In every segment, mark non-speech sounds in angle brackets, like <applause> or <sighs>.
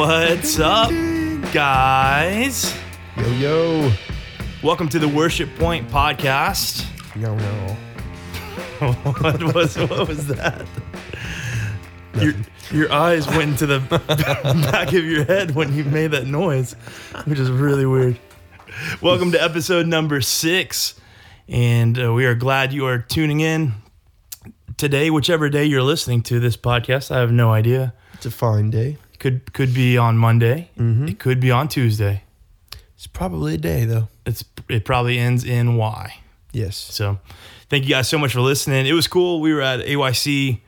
What's up, guys? Yo, yo. Welcome to the Worship Point podcast. No, no. <laughs> what was what was that? Your your eyes went into the <laughs> back of your head when you made that noise, which is really weird. Welcome to episode number six, and uh, we are glad you are tuning in today. Whichever day you're listening to this podcast, I have no idea. It's a fine day. Could could be on Monday. It could be on Tuesday. It's probably a day, though. It's it probably ends in Y. Yes. So, thank you guys so much for listening. It was cool. We were at AYC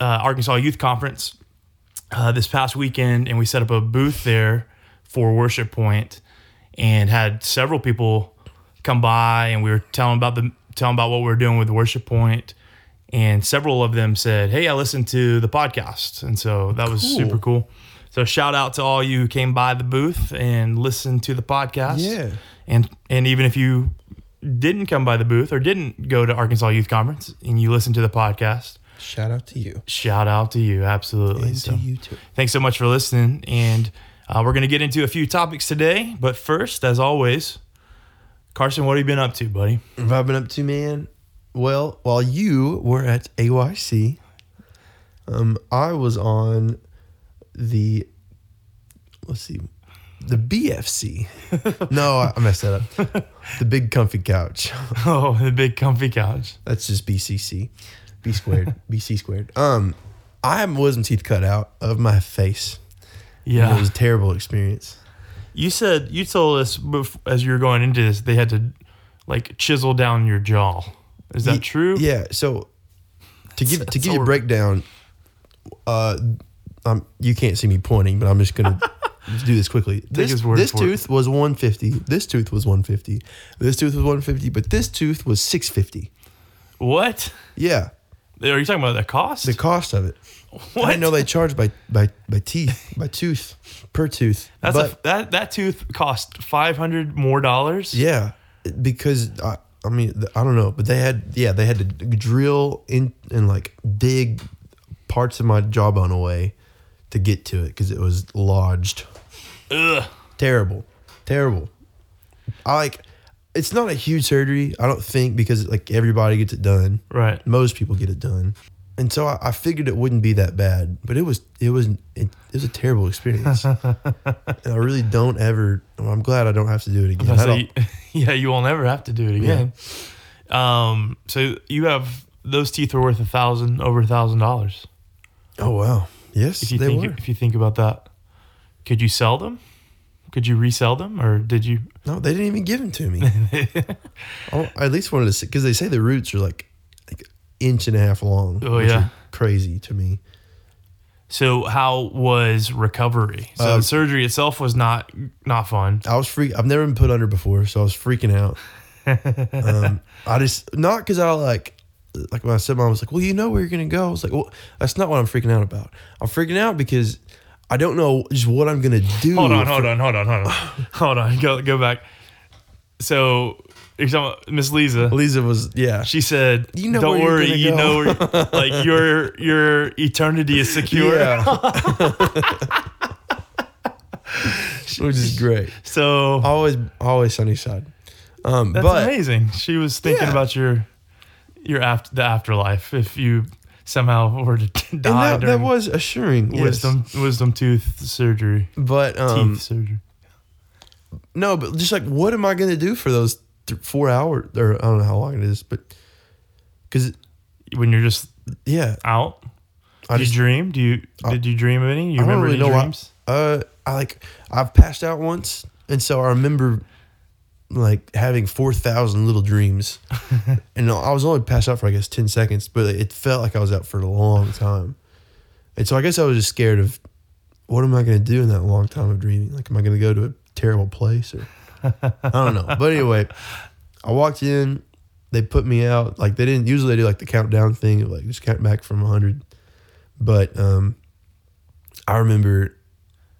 uh, Arkansas Youth Conference uh, this past weekend, and we set up a booth there for Worship Point, and had several people come by, and we were telling about the telling about what we were doing with Worship Point, and several of them said, "Hey, I listened to the podcast," and so that was Cool. super cool. So shout out to all you who came by the booth and listened to the podcast. Yeah. And and even if you didn't come by the booth or didn't go to Arkansas Youth Conference and you listened to the podcast, Shout out to you. shout out to you. Absolutely. And So, to you, too. thanks so much for listening. And uh, we're going to get into a few topics today. But first, as always, Carson, what have you been up to, buddy? What have I been up to, man? Well, while you were at AYC, um, I was on the, let's see, the BFC. <laughs> no, I messed that up. The Big Comfy Couch. <laughs> Oh, the big comfy couch. That's just BCC. B squared. <laughs> BC squared. Um, I had my wisdom teeth cut out of my face. Yeah. It was a terrible experience. You said, you told us bef- as you were going into this, they had to like chisel down your jaw. Is that Ye- true? Yeah. So to give to give you a breakdown, uh, um, you can't see me pointing, but I'm just gonna just <laughs> do this quickly. This, his word this for it. tooth was 150. This tooth was 150. This tooth was 150, but this tooth was 650. What? Yeah, Are you talking about the cost? the cost of it. I what? didn't know they charged by by by teeth by tooth per tooth. That's but a, that that tooth cost five hundred more dollars. Yeah, because I, I mean, I don't know, but they had, yeah, they had to drill in and like dig parts of my jawbone away to get to it because it was lodged. Ugh. Terrible, terrible. I like. It's not a huge surgery, I don't think, because like everybody gets it done. Right. Most people get it done, and so I, I figured it wouldn't be that bad. But it was, it was, it, it was a terrible experience. <laughs> and I really don't ever. well, I'm glad I don't have to do it again. Say, <laughs> yeah, you will never have to do it again. Um. So you have those teeth are worth a thousand over a thousand dollars. Oh wow! Yes, If you they think were. if you think about that, could you sell them? Could you resell them, or did you? No, they didn't even give them to me. <laughs> oh, I at least wanted to see because they say the roots are like inch and a half long. Oh, which yeah. crazy to me. So how was recovery? So Uh, the surgery itself was not not fun. I was freak. I've never been put under before, so I was freaking out. <laughs> um, I just not because I like like when I said mom was like, well, you know where you're gonna go. I was like, well, that's not what I'm freaking out about. I'm freaking out because I don't know just what I'm gonna do. Hold on, hold on, hold on, hold on, <laughs> hold on. Go go back. So you're talking about Miss Lisa. Lisa was yeah. She said, You know "Don't worry, you go." know, where, <laughs> like your your eternity is secure." Yeah. <laughs> Which is great. So Always, always sunny side. Um, that's but amazing. She was thinking Yeah. about your your after the afterlife if you somehow were to <laughs> and die that, that was assuring. yes. wisdom wisdom tooth surgery, But um, teeth surgery. no, but just like, what am I going to do for those th- four hours? Or I don't know how long it is, but because When you're just yeah, out, I do you dream? Do you did you dream of any? You I remember really any know. dreams? Why, uh, I like I've passed out once, and so I remember like having four thousand little dreams, <laughs> and I was only passed out for I guess ten seconds, but it felt like I was out for a long time, and so I guess I was just scared of what am I going to do in that long time of dreaming? Like, am I going to go to a terrible place or I don't know. But anyway, I walked in. They put me out. Like they didn't usually they do like the countdown thing, of, like just count back from hundred. But um, I remember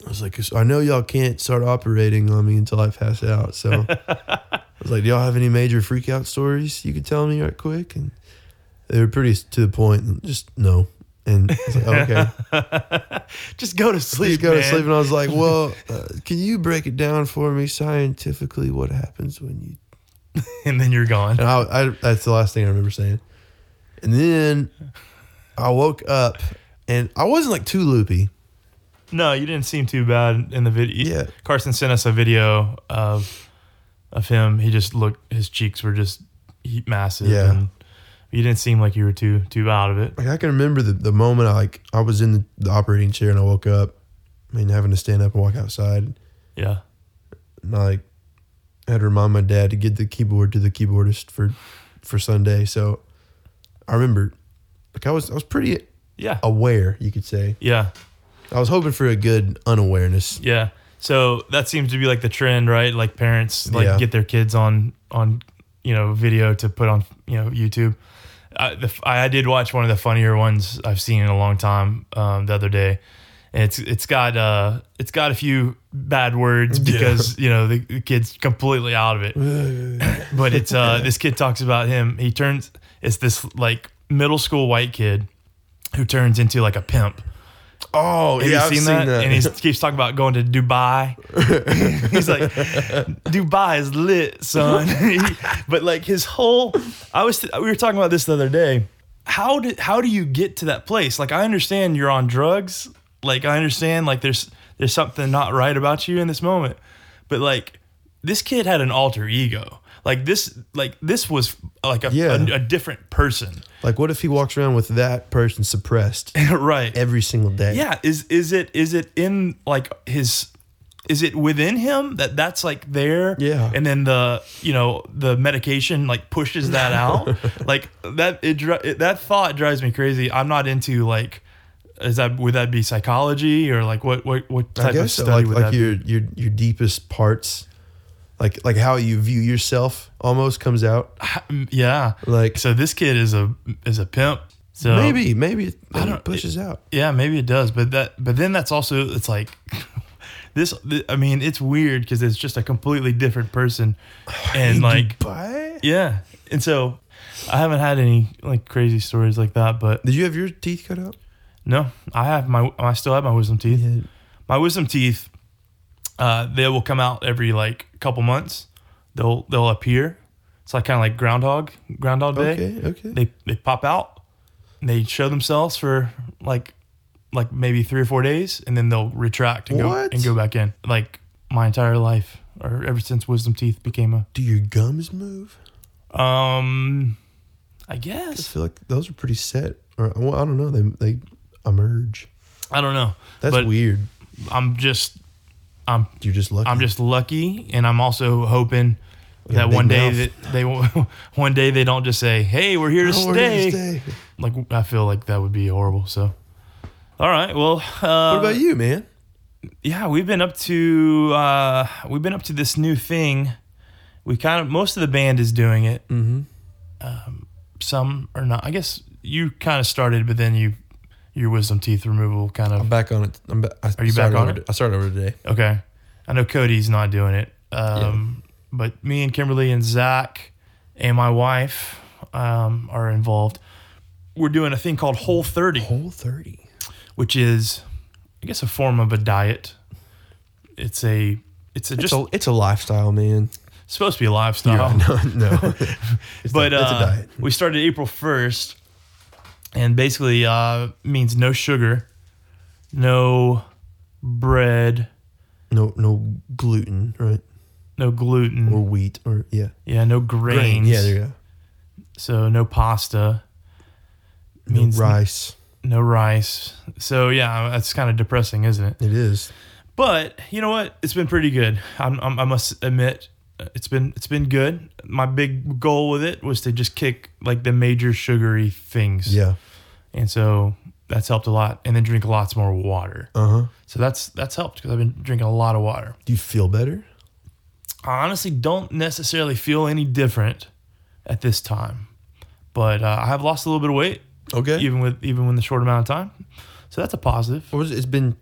I was like, I know y'all can't start operating on me until I pass out. So <laughs> I was like, do y'all have any major freak out stories you could tell me right quick? And they were pretty to the point. and Just no. And I was like, oh, okay. <laughs> Just go to sleep. Just go to sleep. And I was like, well, <laughs> uh, can you break it down for me scientifically what happens when you. <laughs> and then you're gone. And I, I, that's the last thing I remember saying. And then I woke up and I wasn't like too loopy. No, you didn't seem too bad in the video. Yeah. Carson sent us a video of of him. He just looked. His cheeks were just massive. Yeah. And you didn't seem like you were too too out of it. Like I can remember the, the moment I like I was in the, the operating chair and I woke up. I mean, having to stand up and walk outside. Yeah. And I like had to remind my dad to get the keyboard to the keyboardist for for Sunday. So I remember like I was I was pretty Yeah. aware, you could say. Yeah. I was hoping for a good unawareness. Yeah. So that seems to be like the trend, right? Like parents like Yeah. get their kids on on you know video to put on you know YouTube. I, the, I did watch one of the funnier ones I've seen in a long time um, the other day, and it's it's got uh it's got a few bad words Yeah. because you know the, the kid's completely out of it. <laughs> but it's uh this kid talks about him. He turns it's this like middle school white kid who turns into like a pimp. Oh, Have yeah, you I've seen, seen that? that. And he <laughs> keeps talking about going to Dubai. <laughs> He's like, Dubai is lit, son. <laughs> but like his whole, I was, we were talking about this the other day. How did, how do you get to that place? Like, I understand you're on drugs. Like, I understand like there's, there's something not right about you in this moment. But like, this kid had an alter ego. Like this, like this was like a, Yeah. a, a different person, like, what if he walks around with that person suppressed <laughs> right? every single day? Yeah, is is it is it in like his is it within him that that's like there? Yeah. And then the you know the medication like pushes that <laughs> out. like that it, it that thought drives me crazy. I'm not into like is that would that be psychology or like what what what type of guess so. study like would like that your be? your your deepest parts, like like how you view yourself, almost comes out. <laughs> Yeah. Like So this kid is a is a pimp. So maybe maybe it, it don't- pushes out. Yeah, maybe it does, but that but then that's also it's like <laughs> this I mean, it's weird because it's just a completely different person <sighs> and like Dubai? yeah. And so I haven't had any like crazy stories like that, but Did you have your teeth cut out? no, I have my I still have my wisdom teeth. Yeah. My wisdom teeth uh they will come out every like couple months. They'll they'll appear. It's like kind of like groundhog groundhog day. Okay. Okay. they they pop out and they show themselves for like like maybe three or four days and then they'll retract and go and go back in like my entire life or ever since wisdom teeth became a. Do your gums move? um i guess. I feel like those are pretty set. Or well, I don't know. They they emerge. i don't know That's but weird. i'm just i'm You're just lucky. i'm just lucky and i'm also hoping that one day mouth. that they <laughs> one day they don't just say hey we're here to Oh, we're here stay. to stay. like i feel like that would be horrible so all right well uh, What about you, man? yeah we've been up to uh we've been up to this new thing we kind of most of the band is doing it Mm-hmm. some are not i guess you kind of started but then you your wisdom teeth removal kind of. I'm back on it. I'm ba- I Are you back on over- it? I started over today. okay i know cody's not doing it um but me and kimberly and zach and my wife um are involved we're doing a thing called whole 30 Whole thirty. which is i guess a form of a diet it's a it's a It's just a, it's a lifestyle, man. supposed to be a lifestyle Yeah, no, no. <laughs> It's but not- it's a uh, diet. we started April first, and basically uh, means no sugar, no bread, No, no gluten, right? no gluten, Or wheat, or yeah, yeah, no grains. grain. Yeah, there you go. so no pasta, No Means- rice. no rice. So yeah, that's kind of depressing, isn't it? It is. But you know what? It's been pretty good. I'm, I'm, I must admit, uh, it's been it's been good. My big goal with it was to just kick like the major sugary things. Yeah. And so that's helped a lot. And then drink lots more water. Uh huh. So that's that's helped because I've been drinking a lot of water. Do you feel better? I honestly don't necessarily feel any different at this time, but uh, I have lost a little bit of weight Okay. even with even with the short amount of time. So that's a positive. what was it? It's been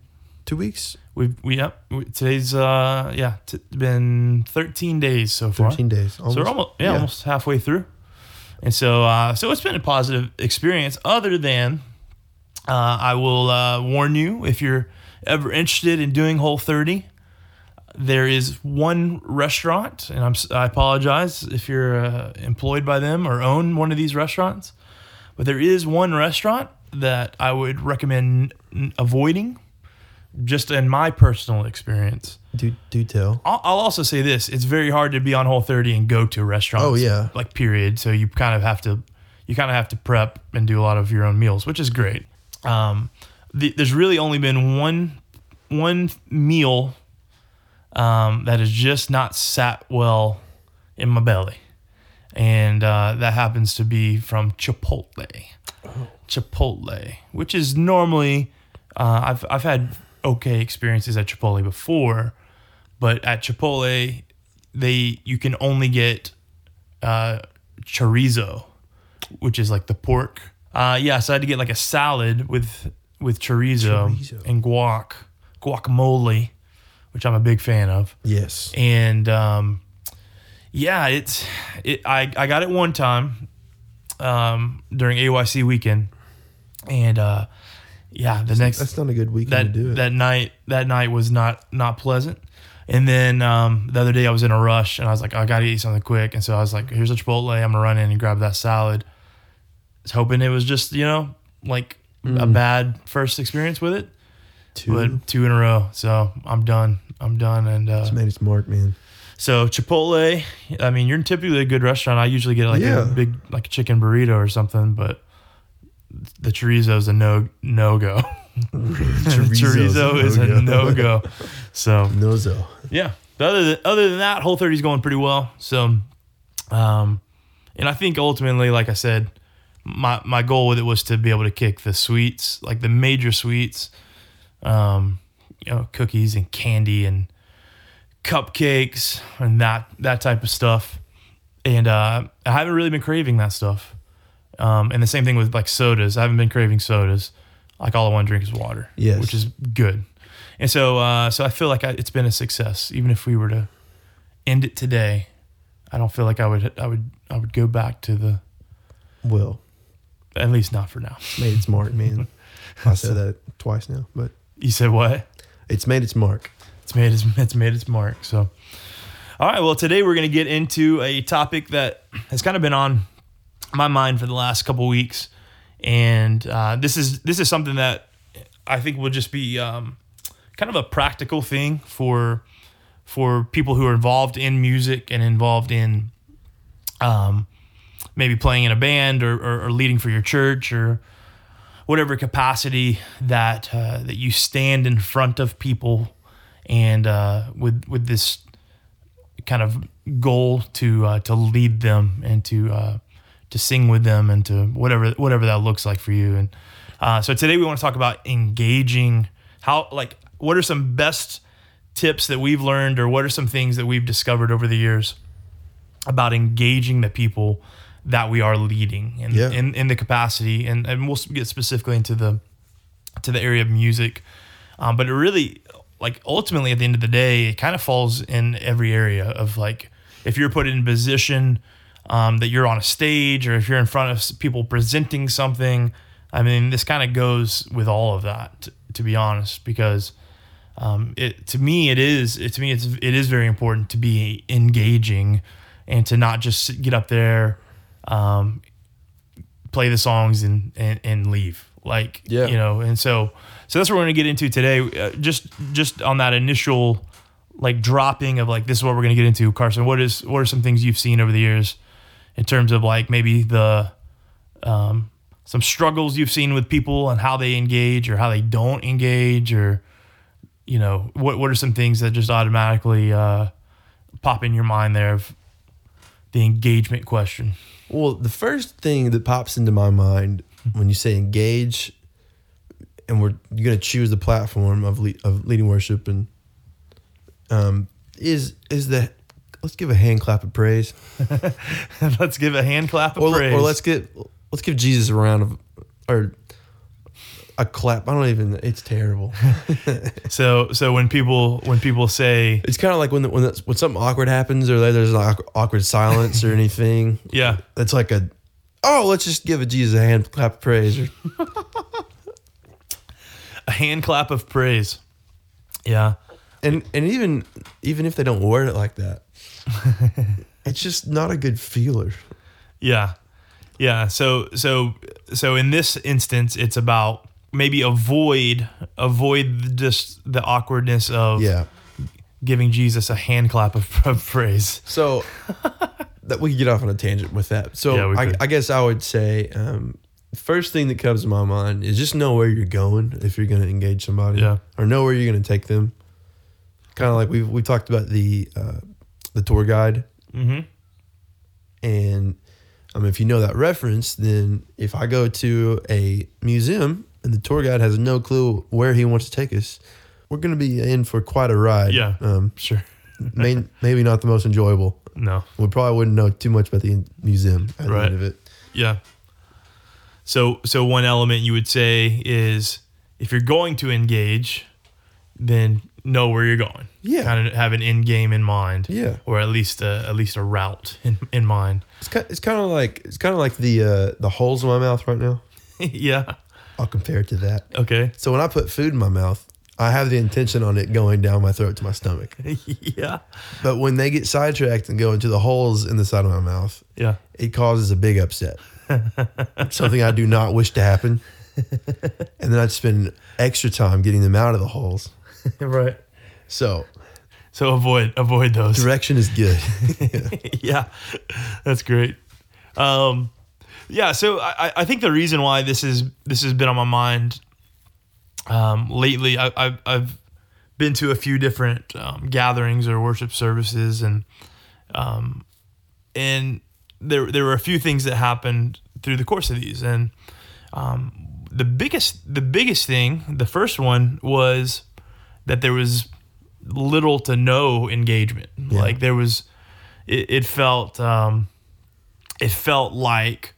two weeks, We've we yep we, today's uh yeah t- been 13 days so far. thirteen days. So we're almost yeah, almost halfway through, and so uh, so it's been a positive experience. Other than Uh, I will uh, warn you if you're ever interested in doing Whole 30. There is one restaurant, and I'm I apologize if you're uh, employed by them or own one of these restaurants, but there is one restaurant that I would recommend avoiding, just in my personal experience. Do do tell. I'll, I'll also say this: it's very hard to be on Whole 30 and go to restaurants. Oh, yeah. like period. So you kind of have to, you kind of have to prep and do a lot of your own meals, which is great. Um, the, there's really only been one one meal um, that has just not sat well in my belly, and uh, that happens to be from Chipotle. Chipotle, which is normally uh, I've I've had okay experiences at Chipotle before, but at Chipotle they you can only get uh, chorizo, which is like the pork. Uh, yeah, so I had to get like a salad with with chorizo, Chorizo. and guac, guacamole, which I'm a big fan of Yes. and um, yeah, it's it. I I got it one time um, during AYC weekend, and uh, yeah, the next That's not a good weekend that to do it. that night that night was not not pleasant. And then um, the other day I was in a rush and I was like, I gotta eat something quick. And so I was like, here's a Chipotle. I'm gonna run in and grab that salad. I was hoping it was just you know like a bad first experience with it, Two. but two in a row. So I'm done. I'm done. And uh, it's made its mark, man. so Chipotle, I mean, you're typically a good restaurant. I usually get like Yeah. a big like a chicken burrito or something, but the chorizo is a no no go. <laughs> chorizo is a no go. So Nozo. yeah, but other than other than that, Whole 30 is going pretty well. So, um, and I think ultimately, like I said, my my goal with it was to be able to kick the sweets, like the major sweets, um, you know, cookies and candy and cupcakes and that that type of stuff. And uh, I haven't really been craving that stuff. Um, and the same thing with like sodas. I haven't been craving sodas. Like all I want to drink is water. Yes. which is good. And so, uh, so I feel like I, it's been a success. Even if we were to end it today, I don't feel like I would. I would. I would go back to the. Well, At least not for now. made its mark, man. <laughs> I said that twice now, but You said what? it's made its mark. It's made its <laughs> it's made its mark. So, all right. Well, today we're going to get into a topic that has kind of been on my mind for the last couple weeks, and uh, this is this is something that I think will just be um, kind of a practical thing for for people who are involved in music and involved in um, maybe playing in a band or, or, or leading for your church or whatever capacity that uh, that you stand in front of people and uh, with with this kind of goal to uh, to lead them and to uh, to sing with them and to whatever whatever that looks like for you. And uh, so today we want to talk about engaging how like what are some best tips that we've learned or what are some things that we've discovered over the years about engaging the people that we are leading in, Yeah. in, in the capacity? And, and we'll get specifically into the to the area of music. Um, but it really like ultimately at the end of the day it kind of falls in every area of like if you're put in position um, that you're on a stage or if you're in front of people presenting something. I mean this kind of goes with all of that t- to be honest because um, it to me it is it, to me it's it is very important to be engaging and to not just sit- get up there um, play the songs and, and and leave like Yeah. you know and so so that's what we're going to get into today. Uh, just just on that initial like dropping of like this is what we're going to get into. Carson what is what are some things you've seen over the years in terms of like maybe the um, some struggles you've seen with people and how they engage or how they don't engage or you know what what are some things that just automatically uh, pop in your mind there of the engagement question? Well, the first thing that pops into my mind when you say engage, and we're you're gonna choose the platform of le- of leading worship, and um, is is the let's give a hand clap of praise, <laughs> let's give a hand clap of or, praise or let's get let's give Jesus a round of or a clap. I don't even. It's terrible. <laughs> so so when people when people say It's kind of like when the, when that's, when something awkward happens, or there's an awkward silence or <laughs> anything. yeah That's like a oh, let's just give a Jesus a hand clap of praise. Or, a hand clap of praise. Yeah. And and even even if they don't word it like that, it's just not a good feeler. Yeah. Yeah. So so so in this instance it's about maybe avoid avoid just the awkwardness of Yeah. giving Jesus a hand clap of, of praise. So <laughs> that we could get off on a tangent with that. So Yeah, I. I guess I would say um, first thing that comes to my mind is just know where you're going if you're going to engage somebody. Yeah. Or know where you're going to take them. Kind of like we we talked about the uh, the tour guide, Mm-hmm. and um, if you know that reference, then if I go to a museum and the tour guide has no clue where he wants to take us, we're going to be in for quite a ride. Yeah. Um, Sure. <laughs> may, maybe not the most enjoyable. No. We probably wouldn't know too much about the museum at the Right. end of it. Yeah. So so one element you would say is if you're going to engage, then know where you're going. Yeah. Kind of have an end game in mind. Yeah. Or at least a, at least a route in, in mind. It's kind, it's kind of like it's kind of like the uh, the holes in my mouth right now. <laughs> yeah. I'll compare it to that. Okay. So when I put food in my mouth, I have the intention on it going down my throat to my stomach. <laughs> yeah. But when they get sidetracked and go into the holes in the side of my mouth, Yeah. it causes a big upset. <laughs> Something I do not wish to happen. And then I'd spend extra time getting them out of the holes. <laughs> right. So So avoid avoid those. direction is good. <laughs> yeah, that's great. Um, yeah, so I, I think the reason why this is this has been on my mind um, lately, I, I've I've been to a few different um, gatherings or worship services, and um, and there there were a few things that happened through the course of these, and um, the biggest the biggest thing, the first one was that there was little to no engagement. Like there was, it, it felt, um, it felt like,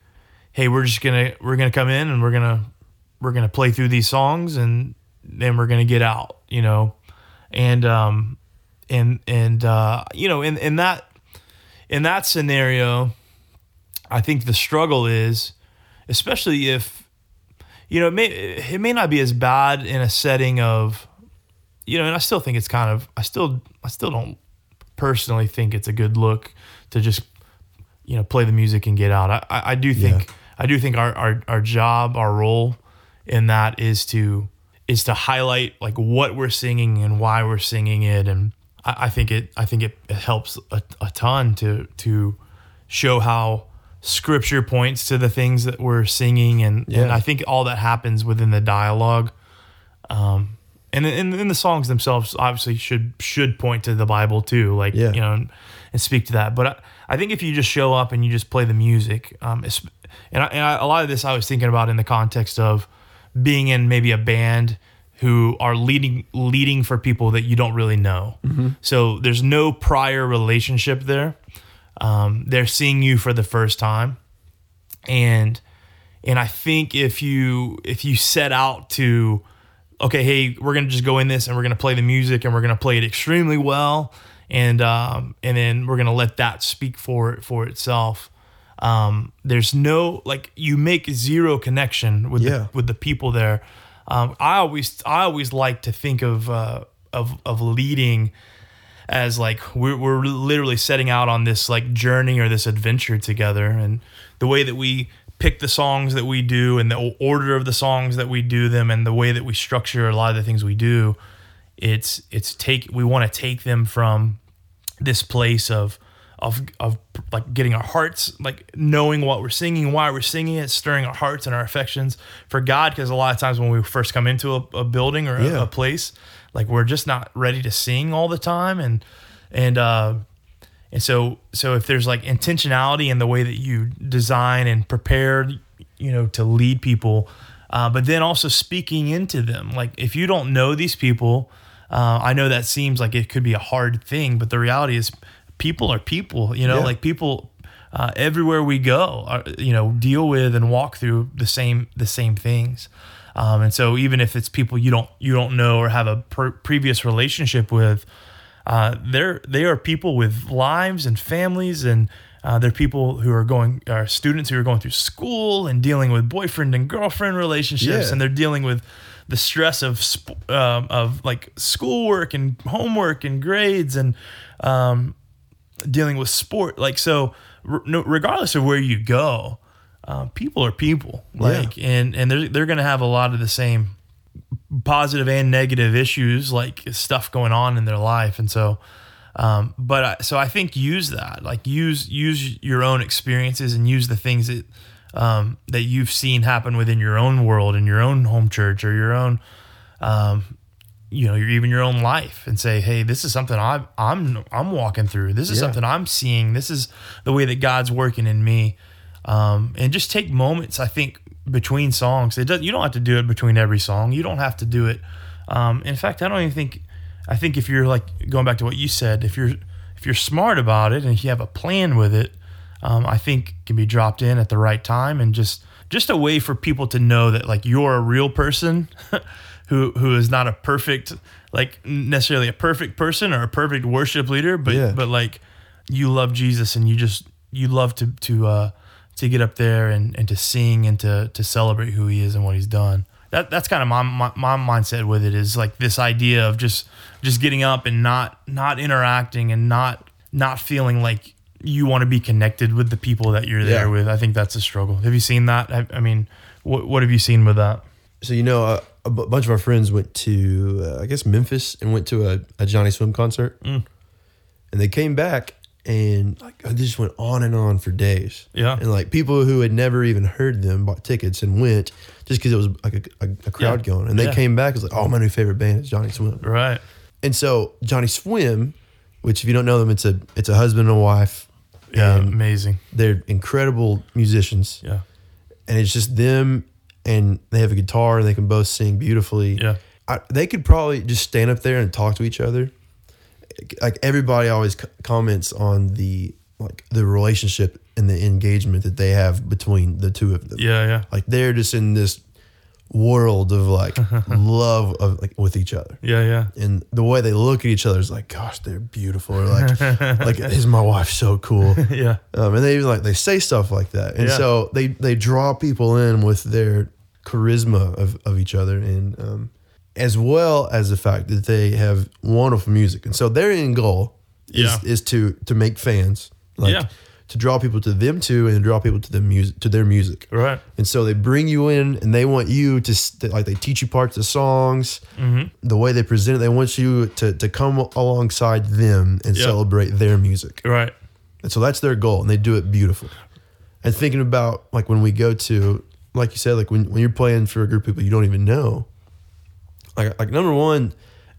hey, we're just gonna we're gonna come in and we're gonna we're gonna play through these songs and then we're gonna get out, you know, and um, and and uh, you know, in in that in that scenario, I think the struggle is, especially if you know, it may it may not be as bad in a setting of, you know, and I still think it's kind of, I still, I still don't personally think it's a good look to just, you know, play the music and get out. I, I, I do think, Yeah. I do think our, our, our job, our role in that is to, is to highlight like what we're singing and why we're singing it. And I, I think it, I think it, it helps a, a ton to, to show how scripture points to the things that we're singing and, and I think all that happens within the dialogue um, and in, in the songs themselves obviously should should point to the Bible too like Yeah. you know and, and speak to that. But I, I think if you just show up and you just play the music um, and, I, and I, a lot of this I was thinking about in the context of being in maybe a band who are leading leading for people that you don't really know. So there's no prior relationship there. Um, they're seeing you for the first time. And and I think if you if you set out to okay, hey, we're gonna just go in this and we're gonna play the music and we're gonna play it extremely well, and um, and then we're gonna let that speak for for itself. Um, there's no like you make zero connection with Yeah. the, with the people there. Um, I always I always like to think of uh, of of leading as like we're, we're literally setting out on this like journey or this adventure together and the way that we pick the songs that we do and the order of the songs that we do them and the way that we structure a lot of the things we do it's it's take we want to take them from this place of of of like getting our hearts like knowing what we're singing why we're singing it stirring our hearts and our affections for god. Because a lot of times when we first come into a, a building or a, a place like we're just not ready to sing all the time. And and uh and so so if there's like intentionality in the way that you design and prepare you know to lead people uh, but then also speaking into them like if you don't know these people uh, i know that seems like it could be a hard thing but the reality is people are people you know Yeah. like people uh, everywhere we go are, you know deal with and walk through the same the same things um, and so even if it's people you don't you don't know or have a per- previous relationship with uh, they're they are people with lives and families and uh, they're people who are going are students who are going through school and dealing with boyfriend and girlfriend relationships Yeah. and they're dealing with the stress of sp- um, of like schoolwork and homework and grades and um, dealing with sport. Like so, r- regardless of where you go, uh, people are people. Like and and they're they're gonna have a lot of the same positive and negative issues, like stuff going on in their life, and so. Um, but I, so I think use that, like use use your own experiences and use the things that um, that you've seen happen within your own world and your own home church or your own, um, you know, your, even your own life, and say, hey, this is something I'm I'm I'm walking through. This is Yeah. something I'm seeing. This is the way that God's working in me, um, and just take moments. I think between songs, it does. You don't have to do it between every song. You don't have to do it. Um, in fact, I don't even think. I think if you're like going back to what you said, if you're if you're smart about it and if you have a plan with it, um, I think can be dropped in at the right time and just just a way for people to know that like you're a real person <laughs> who who is not a perfect like necessarily a perfect person or a perfect worship leader, but Yeah. but like you love Jesus and you just you love to to uh, to get up there and, and to sing and to to celebrate who he is and what he's done. That that's kind of my, my my mindset with it is like this idea of just just getting up and not not interacting and not not feeling like you want to be connected with the people that you're there Yeah. with. I think that's a struggle. Have you seen that? I, I mean, what what have you seen with that? So you know, uh, a bunch of our friends went to uh, I guess Memphis and went to a, a Johnnyswim concert, Mm. and they came back and like just went on and on for days. Yeah. and like people who had never even heard them bought tickets and went just because it was like a, a, a crowd Yeah. going, and they Yeah. came back. It was like, oh, my new favorite band is Johnnyswim. Right. And so Johnnyswim, which if you don't know them, it's a it's a husband and a wife. Yeah. and amazing. they're incredible musicians, Yeah. and it's just them, and they have a guitar, and they can both sing beautifully. Yeah. I, they could probably just stand up there and talk to each other. Like everybody always c- comments on the like the relationship and the engagement that they have between the two of them. Yeah. Yeah. Like they're just in this world of like <laughs> love of like with each other. Yeah. Yeah. And the way they look at each other is like, gosh, they're beautiful. Or like, <laughs> like is my wife so cool? <laughs> Yeah. Um, and they even like they say stuff like that, and Yeah. so they they draw people in with their charisma of, of each other, and um, as well as the fact that they have wonderful music, and so their end goal is Yeah. is to to make fans, like Yeah. to draw people to them too, and draw people to the music to their music. Right. And so they bring you in, and they want you to like they teach you parts of songs, Mm-hmm. the way they present it. They want you to to come alongside them and Yeah. celebrate their music. Right. And so that's their goal, and they do it beautifully. And thinking about like when we go to, like you said, like when, when you're playing for a group of people you don't even know, like like number one,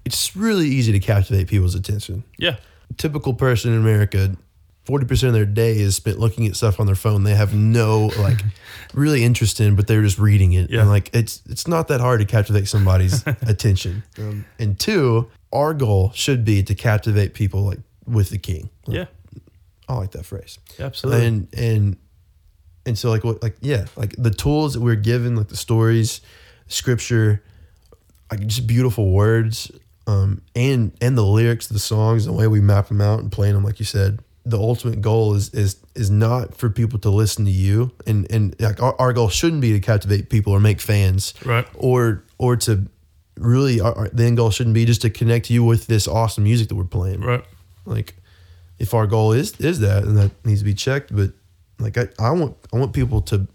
it's really easy to captivate people's attention. Yeah. Typical person in America, forty percent of their day is spent looking at stuff on their phone. They have no like <laughs> really interest in, but they're just reading it. Yeah. And like it's it's not that hard to captivate somebody's <laughs> attention. Um, and two, our goal should be to captivate people like with the King. Yeah. I like that phrase Absolutely. and and and so like what like yeah like the tools that we're given like the stories scripture like just beautiful words um and and the lyrics the songs the way we map them out and play them like you said the ultimate goal is is is not for people to listen to you and and like our, our goal shouldn't be to captivate people or make fans Right. or or to really our, our, the end goal shouldn't be just to connect you with this awesome music that we're playing right. like if our goal is is that and that needs to be checked but like i, I want i want people to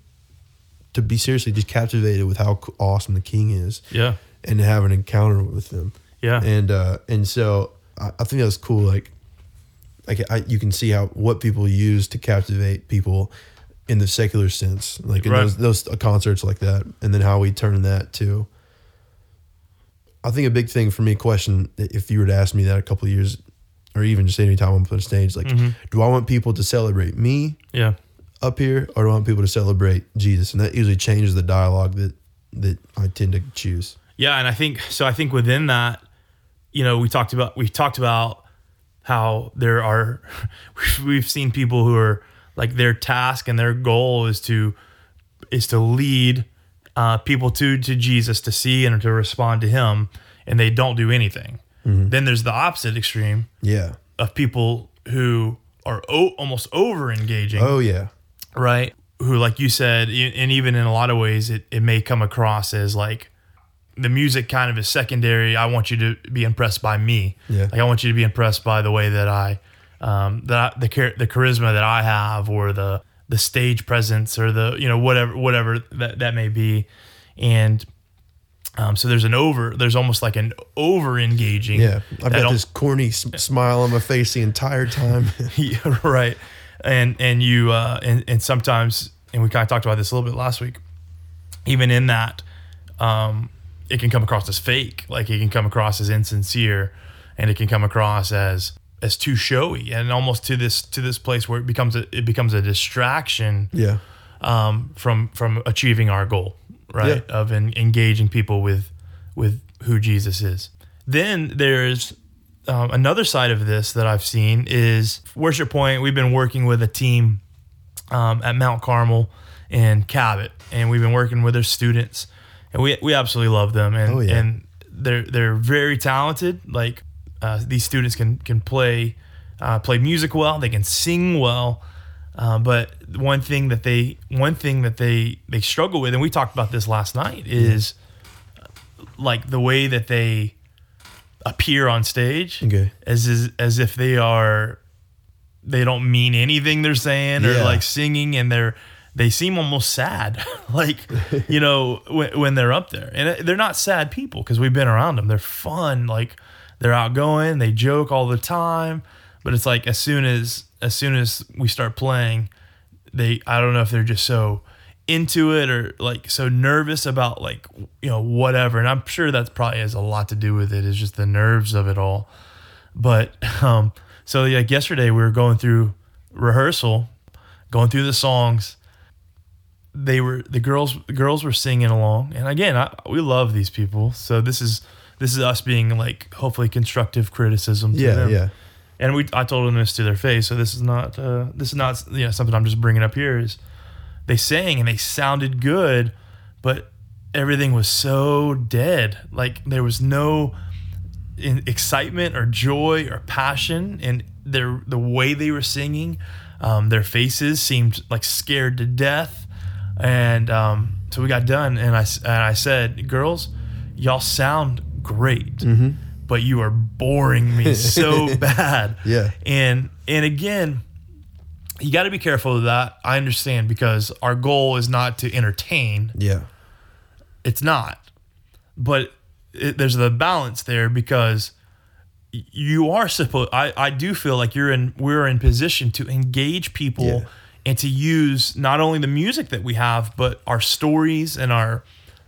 to be seriously just captivated with how awesome the king is Yeah. And have an encounter with them Yeah. and uh and so i, I think was cool like like I, you can see how what people use to captivate people in the secular sense like in Right. those those concerts like that and then how we turn that to i think a big thing for me question if you were to ask me that a couple of years or even just any time i'm on stage like Mm-hmm. do i want people to celebrate me Yeah. up here or do i want people to celebrate jesus and that usually changes the dialogue that that i tend to choose Yeah, and I think so. I think within that, you know, we talked about we talked about how there are <laughs> we've, seen people who are like their task and their goal is to is to lead uh, people to to Jesus to see and to respond to Him, and they don't do anything. Then there's the opposite extreme yeah of people who are o- almost over engaging oh yeah right? Who, like you said, and even in a lot of ways, it, it may come across as like the music kind of is secondary. I want you to be impressed by me. Yeah. Like I want you to be impressed by the way that I, um, that I, the char- the charisma that I have, or the the stage presence, or the you know whatever whatever that that may be, and. Um, so there's an over, there's almost like an over engaging. Yeah, I've got this corny s- smile on my face the entire time. <laughs> yeah, right. And and you uh, and and sometimes, and we kind of talked about this a little bit last week. Even in that, um, it can come across as fake. Like it can come across as insincere, and it can come across as as too showy, and almost to this to this place where it becomes a it becomes a distraction yeah, um, from from achieving our goal, right? Yeah. Of en- engaging people with with who Jesus is. Then there's um, another side of this that I've seen is Worship Point. We've been working with a team um, at Mount Carmel and Cabot, and we've been working with their students, and we we absolutely love them, and Oh, yeah. and they're they're very talented. Like uh, these students can can play uh, play music well, they can sing well. Uh, but one thing that they one thing that they they struggle with, and we talked about this last night, is like the way that they appear on stage Okay. as as, as if they are they don't mean anything they're saying or like singing and they're they seem almost sad. <laughs> Like you know when, when they're up there. And they're not sad people because we've been around them they're fun like they're outgoing they joke all the time. But it's like as soon as as soon as we start playing they i don't know if they're just so into it or like so nervous about like you know whatever. And i'm sure that's probably has a lot to do with it is just the nerves of it all. But <laughs> um so like yesterday we were going through rehearsal going through the songs they were the girls the girls were singing along and again I, we love these people so this is this is us being like hopefully constructive criticism to yeah, them yeah. and we I told them this to their face. So this is not uh, this is not you know something I'm just bringing up here. Is they sang and they sounded good, but everything was so dead. Like there was no in excitement or joy or passion and their the way they were singing. Um, their faces seemed like scared to death, and um, so we got done. And I and I said, "Girls, y'all sound great, but you are boring me so <laughs> bad." Yeah. and and again, you got to be careful of that. I understand because our goal is not to entertain Yeah. it's not but it, there's the balance there because you are supposed I, I do feel like you're in we're in position to engage people Yeah. And to use not only the music that we have but our stories and our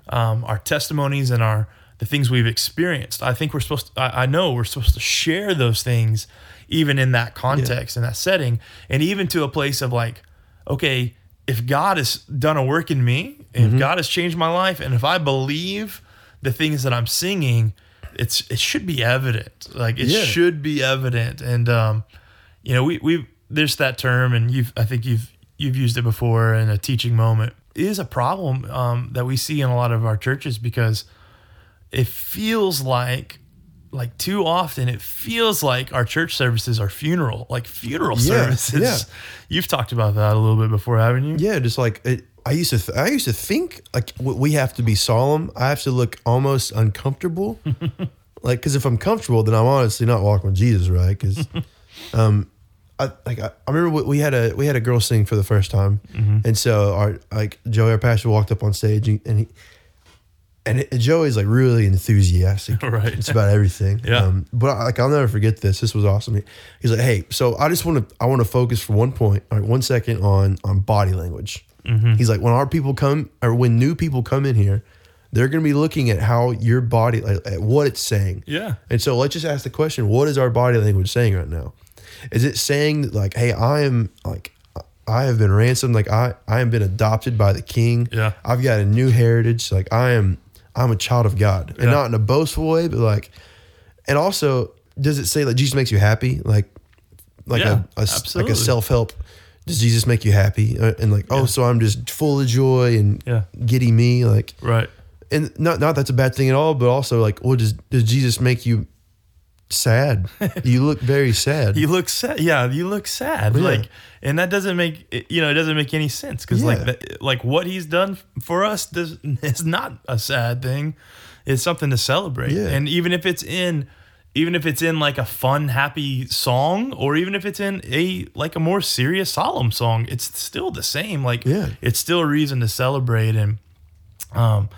um, our testimonies and our the things we've experienced i think we're supposed to, I, I know we're supposed to share those things even in that context in that setting and even to a place of like okay if god has done a work in me and Mm-hmm. if god has changed my life and if i believe the things that i'm singing it's it should be evident like it Yeah. should be evident and um you know we we there's that term and you've i think you've you've used it before in a teaching moment it is a problem um, that we see in a lot of our churches because it feels like like too often it feels like our church services are funeral like funeral Yeah, services yeah. <laughs> you've talked about that a little bit before haven't you Yeah, just like it, I used to, th- I used to think like we have to be solemn. I have to look almost uncomfortable. <laughs> like, because if I'm comfortable, then I'm honestly not walking with Jesus, right? Because, <laughs> um, I like I, I remember we- we had a we had a girl sing for the first time, and so our like Joey, our pastor, walked up on stage and, and he. And it, Joey's like really enthusiastic, <laughs> Right. It's about everything. Yeah. Um, but I, like I'll never forget this. This was awesome. He- He's like, "Hey, so I just want to I want to focus for one point, right, one second on on body language." He's like, when our people come or when new people come in here, they're going to be looking at how your body, like, at what it's saying. yeah And so let's just ask the question: What is our body language saying right now? Is it saying like, "Hey, I am like." I have been ransomed, like I, I have been adopted by the King. Yeah. I've got a new heritage. Like I am, I'm a child of God, and Yeah. not in a boastful way, but like, and also, does it say that Jesus makes you happy? Like, like Yeah, a, a like a self help. Does Jesus make you happy? Uh, and like, oh, so I'm just full of joy and Yeah. giddy me, like, right and not not that's a bad thing at all, but also like, well, does does Jesus make you sad. you look very sad. <laughs> you look sad. Yeah, you look sad. Yeah. Like, and that doesn't make you know it doesn't make any sense because like Yeah. that, like what he's done for us does <laughs> is not a sad thing. It's something to celebrate. Yeah. And even if it's in, even if it's in like a fun, happy song, or even if it's in a like a more serious, solemn song, it's still the same. Like, Yeah. it's still a reason to celebrate and um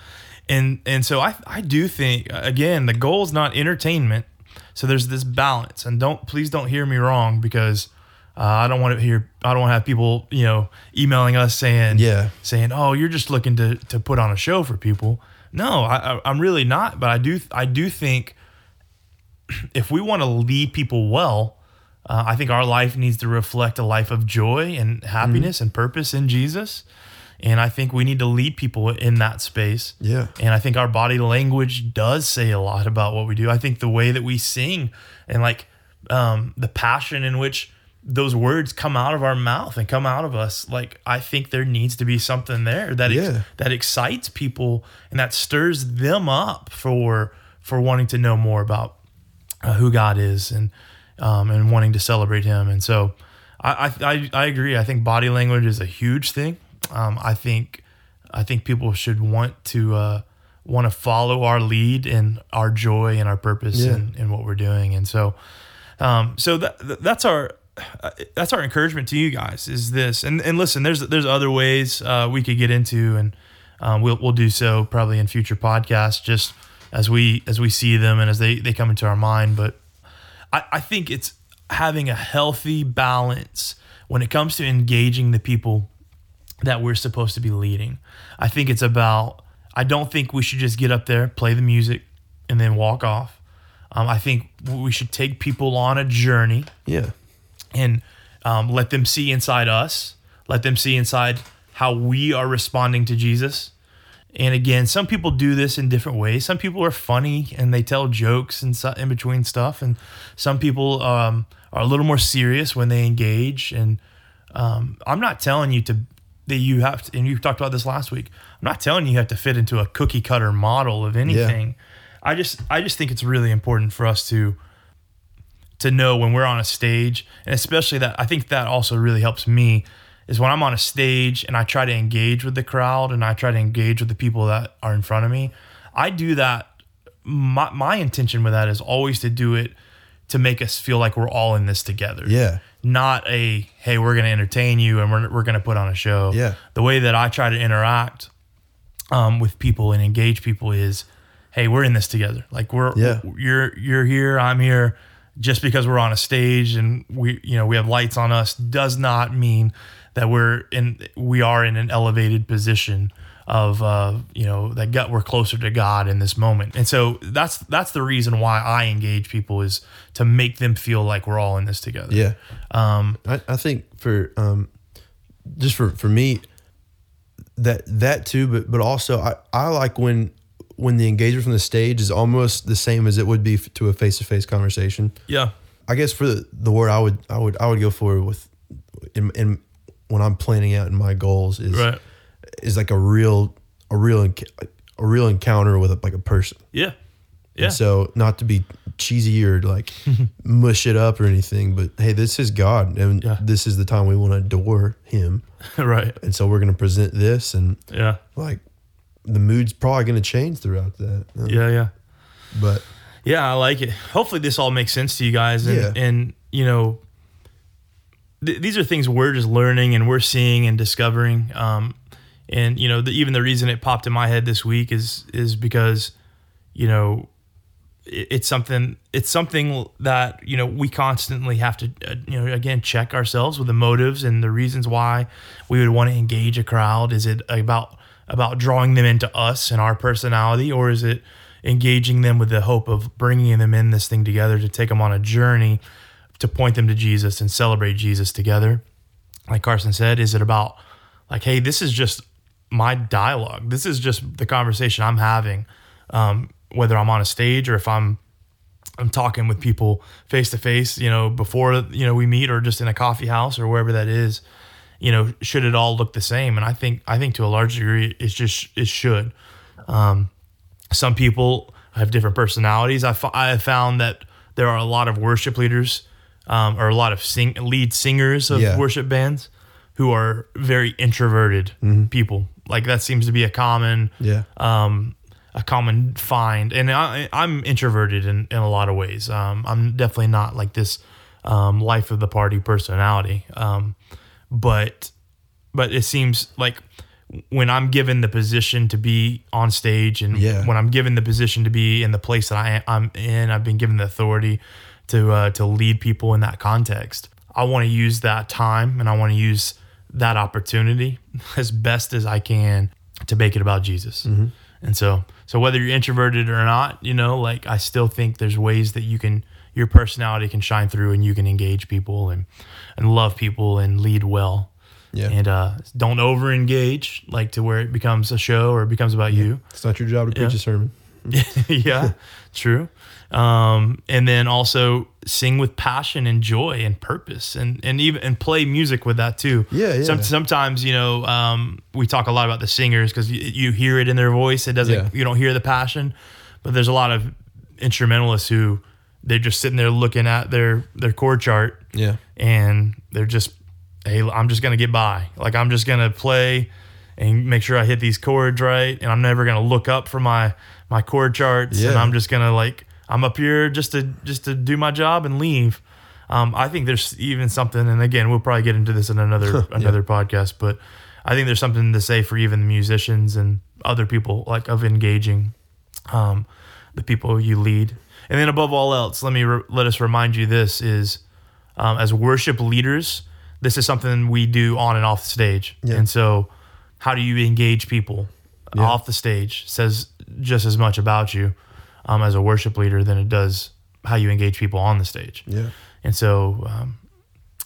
and and so i i do think again the goal is not entertainment so there's this balance and don't please don't hear me wrong because uh, i don't want to hear i don't want to have people you know emailing us saying Yeah. saying oh you're just looking to to put on a show for people no I, I i'm really not but i do i do think <clears throat> if we want to lead people well, uh, I think our life needs to reflect a life of joy and happiness and purpose in Jesus. And I think we need to lead people in that space. Yeah. And I think our body language does say a lot about what we do. I think the way that we sing and like um, the passion in which those words come out of our mouth and come out of us, like I think there needs to be something there that ex- Yeah. that excites people and that stirs them up for for wanting to know more about uh, who God is and um, and wanting to celebrate Him. And so, I, I I I agree. I think body language is a huge thing. Um, I think I think people should want to uh, want to follow our lead and our joy and our purpose Yeah. in, in what we're doing. And so, um, so that that's our uh, that's our encouragement to you guys is this. And and listen, there's there's other ways uh, we could get into, and um, we'll we'll do so probably in future podcasts, just as we as we see them and as they they come into our mind. But I, I think it's having a healthy balance when it comes to engaging the people that we're supposed to be leading. I think it's about, I don't think we should just get up there, play the music, and then walk off. Um, I think we should take people on a journey Yeah. and um, let them see inside us, let them see inside how we are responding to Jesus. And again, some people do this in different ways. Some people are funny and they tell jokes and so- in between stuff, and some people um, are a little more serious when they engage. And um, I'm not telling you to that you have to, and you talked about this last week. I'm not telling you you have to fit into a cookie cutter model of anything. I just I just think it's really important for us to to know when we're on a stage and especially that I think that also really helps me is when I'm on a stage and I try to engage with the crowd and I try to engage with the people that are in front of me. I do that my my intention with that is always to do it to make us feel like we're all in this together. Yeah. Not a hey, we're going to entertain you and we're we're going to put on a show. Yeah. The way that I try to interact um, with people and engage people is, hey, we're in this together. Like we're Yeah. you're you're here, I'm here. Just because we're on a stage and we you know we have lights on us does not mean that we're in we are in an elevated position of uh, you know that got we're closer to God in this moment. And so that's that's the reason why I engage people is to make them feel like we're all in this together. Yeah. Um, I, I think for um just for for me that that too but but also I I like when when the engagement from the stage is almost the same as it would be to a face-to-face conversation. yeah. I guess for the, the word I would I would I would go for with in, in when I'm planning out in my goals is Right. Is like a real a real enc- a real encounter with a, like a person. Yeah. Yeah. And so not to be cheesy or like <laughs> mush it up or anything, but hey, this is God, and Yeah. this is the time we want to adore Him, <laughs> right. and so we're going to present this, and Yeah. like the mood's probably going to change throughout that. Yeah. Yeah. but Yeah, I like it. Hopefully, this all makes sense to you guys. And, Yeah. and you know, th- these are things we're just learning and we're seeing and discovering. Um, and you know, the, even the reason it popped in my head this week is is because, you know, it, it's something it's something that you know we constantly have to uh, you know again check ourselves with the motives and the reasons why we would want to engage a crowd. Is it about about drawing them into us and our personality, or is it engaging them with the hope of bringing them in this thing together to take them on a journey to point them to Jesus and celebrate Jesus together? Like Carson said, is it about like, hey, this is just my dialogue. This is just the conversation I'm having, um, whether I'm on a stage or if I'm I'm talking with people face to face, you know, before you know we meet or just in a coffee house or wherever that is. You know, should it all look the same? And I think I think to a large degree, it's just it should. Um, some people have different personalities. I, f- I have found that there are a lot of worship leaders um, or a lot of sing lead singers of Yeah. worship bands who are very introverted people. Like that seems to be a common Yeah. um, a common find. And I, I'm introverted in, in a lot of ways. Um, I'm definitely not like this um, life of the party personality. Um, but but it seems like when I'm given the position to be on stage and Yeah. when I'm given the position to be in the place that I, I'm in, I've been given the authority to uh, to lead people in that context. I want to use that time and I want to use that opportunity <laughs> as best as I can to make it about Jesus. And so, so whether you're introverted or not, you know, like I still think there's ways that you can your personality can shine through and you can engage people and and love people and lead well. Yeah. And uh, don't over engage like to where it becomes a show or it becomes about you. It's not your job to preach a sermon. <laughs> yeah, true. Um, and then also sing with passion and joy and purpose, and and even and play music with that too. Yeah, yeah. Some, sometimes you know um, we talk a lot about the singers because you, you hear it in their voice. It doesn't. Yeah. You don't hear the passion, but there's a lot of instrumentalists who they're just sitting there looking at their their chord chart Yeah. and they're just hey i'm just gonna get by like i'm just gonna play and make sure i hit these chords right and i'm never gonna look up for my my chord charts yeah. and i'm just gonna like i'm up here just to just to do my job and leave um, i think there's even something and again we'll probably get into this in another <laughs> another podcast but i think there's something to say for even the musicians and other people like of engaging um, the people you lead. And then above all else, let me re- let us remind you this is um, as worship leaders, this is something we do on and off the stage. Yeah. And so, how do you engage people Yeah. off the stage says just as much about you um, as a worship leader than it does how you engage people on the stage. Yeah. And so, um,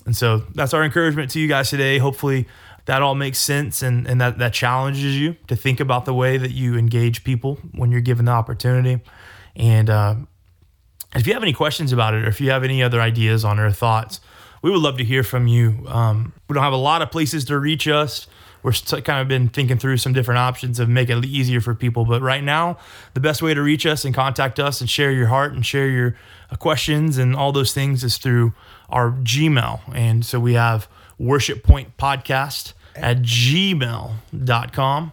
and so that's our encouragement to you guys today. Hopefully, that all makes sense and, and that, that challenges you to think about the way that you engage people when you're given the opportunity. And uh, if you have any questions about it or if you have any other ideas on it or thoughts, we would love to hear from you. Um, we don't have a lot of places to reach us. We're kind of been thinking through some different options of make it easier for people. But right now, the best way to reach us and contact us and share your heart and share your uh, questions and all those things is through our Gmail. And so we have Worship Point Podcast at gmail.com.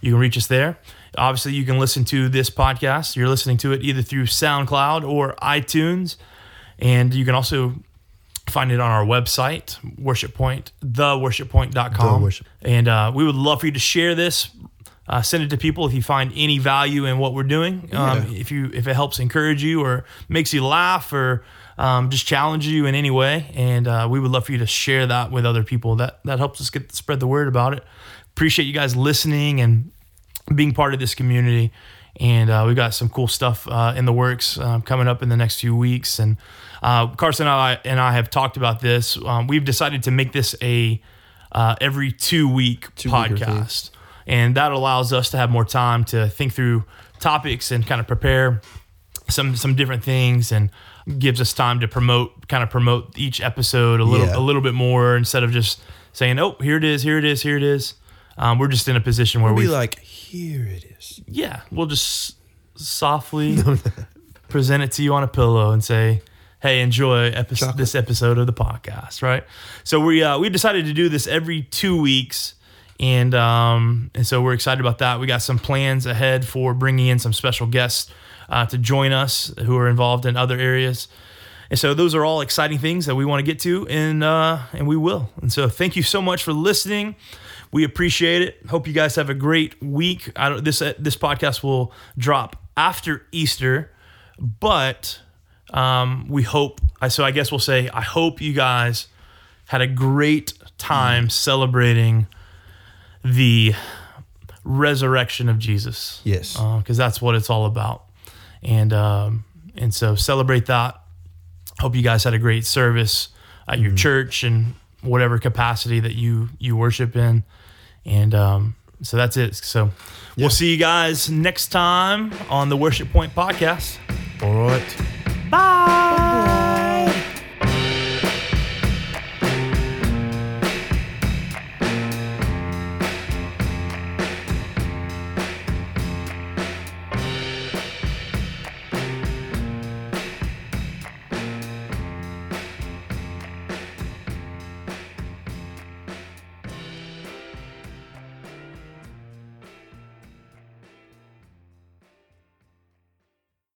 You can reach us there. Obviously, you can listen to this podcast. You're listening to it either through SoundCloud or iTunes. And you can also find it on our website, Worship Point, theworshippoint.com. The Worship. And uh, we would love for you to share this. Uh, send it to people if you find any value in what we're doing. Um, Yeah. If you if it helps encourage you or makes you laugh or um, just challenge you in any way, and uh, we would love for you to share that with other people. That that helps us get spread the word about it. Appreciate you guys listening and being part of this community. And uh, we've got some cool stuff uh, in the works um, coming up in the next few weeks. And uh, Carson and I, and I have talked about this. Um, we've decided to make this a uh, every two week thing. podcast, and that allows us to have more time to think through topics and kind of prepare some some different things and gives us time to promote kind of promote each episode a little Yeah. a little bit more instead of just saying oh here it is here it is here it is um, we're just in a position where Be we like, here it is. yeah we'll just softly <laughs> present it to you on a pillow and say hey enjoy epi- this episode of the podcast right? So we uh, we decided to do this every two weeks and um, and so we're excited about that. We got some plans ahead for bringing in some special guests uh, to join us who are involved in other areas. And so those are all exciting things that we want to get to and uh, and we will. And so thank you so much for listening we appreciate it. Hope you guys have a great week. I don't, this uh, this podcast will drop after Easter, but um, we hope. So I guess we'll say I hope you guys had a great time celebrating the resurrection of Jesus. Yes. because that's what it's all about, and um, and so celebrate that. Hope you guys had a great service at your church and whatever capacity that you you worship in, and um, so that's it. So Yeah. we'll see you guys next time on the Worship Point podcast. All right. Bye.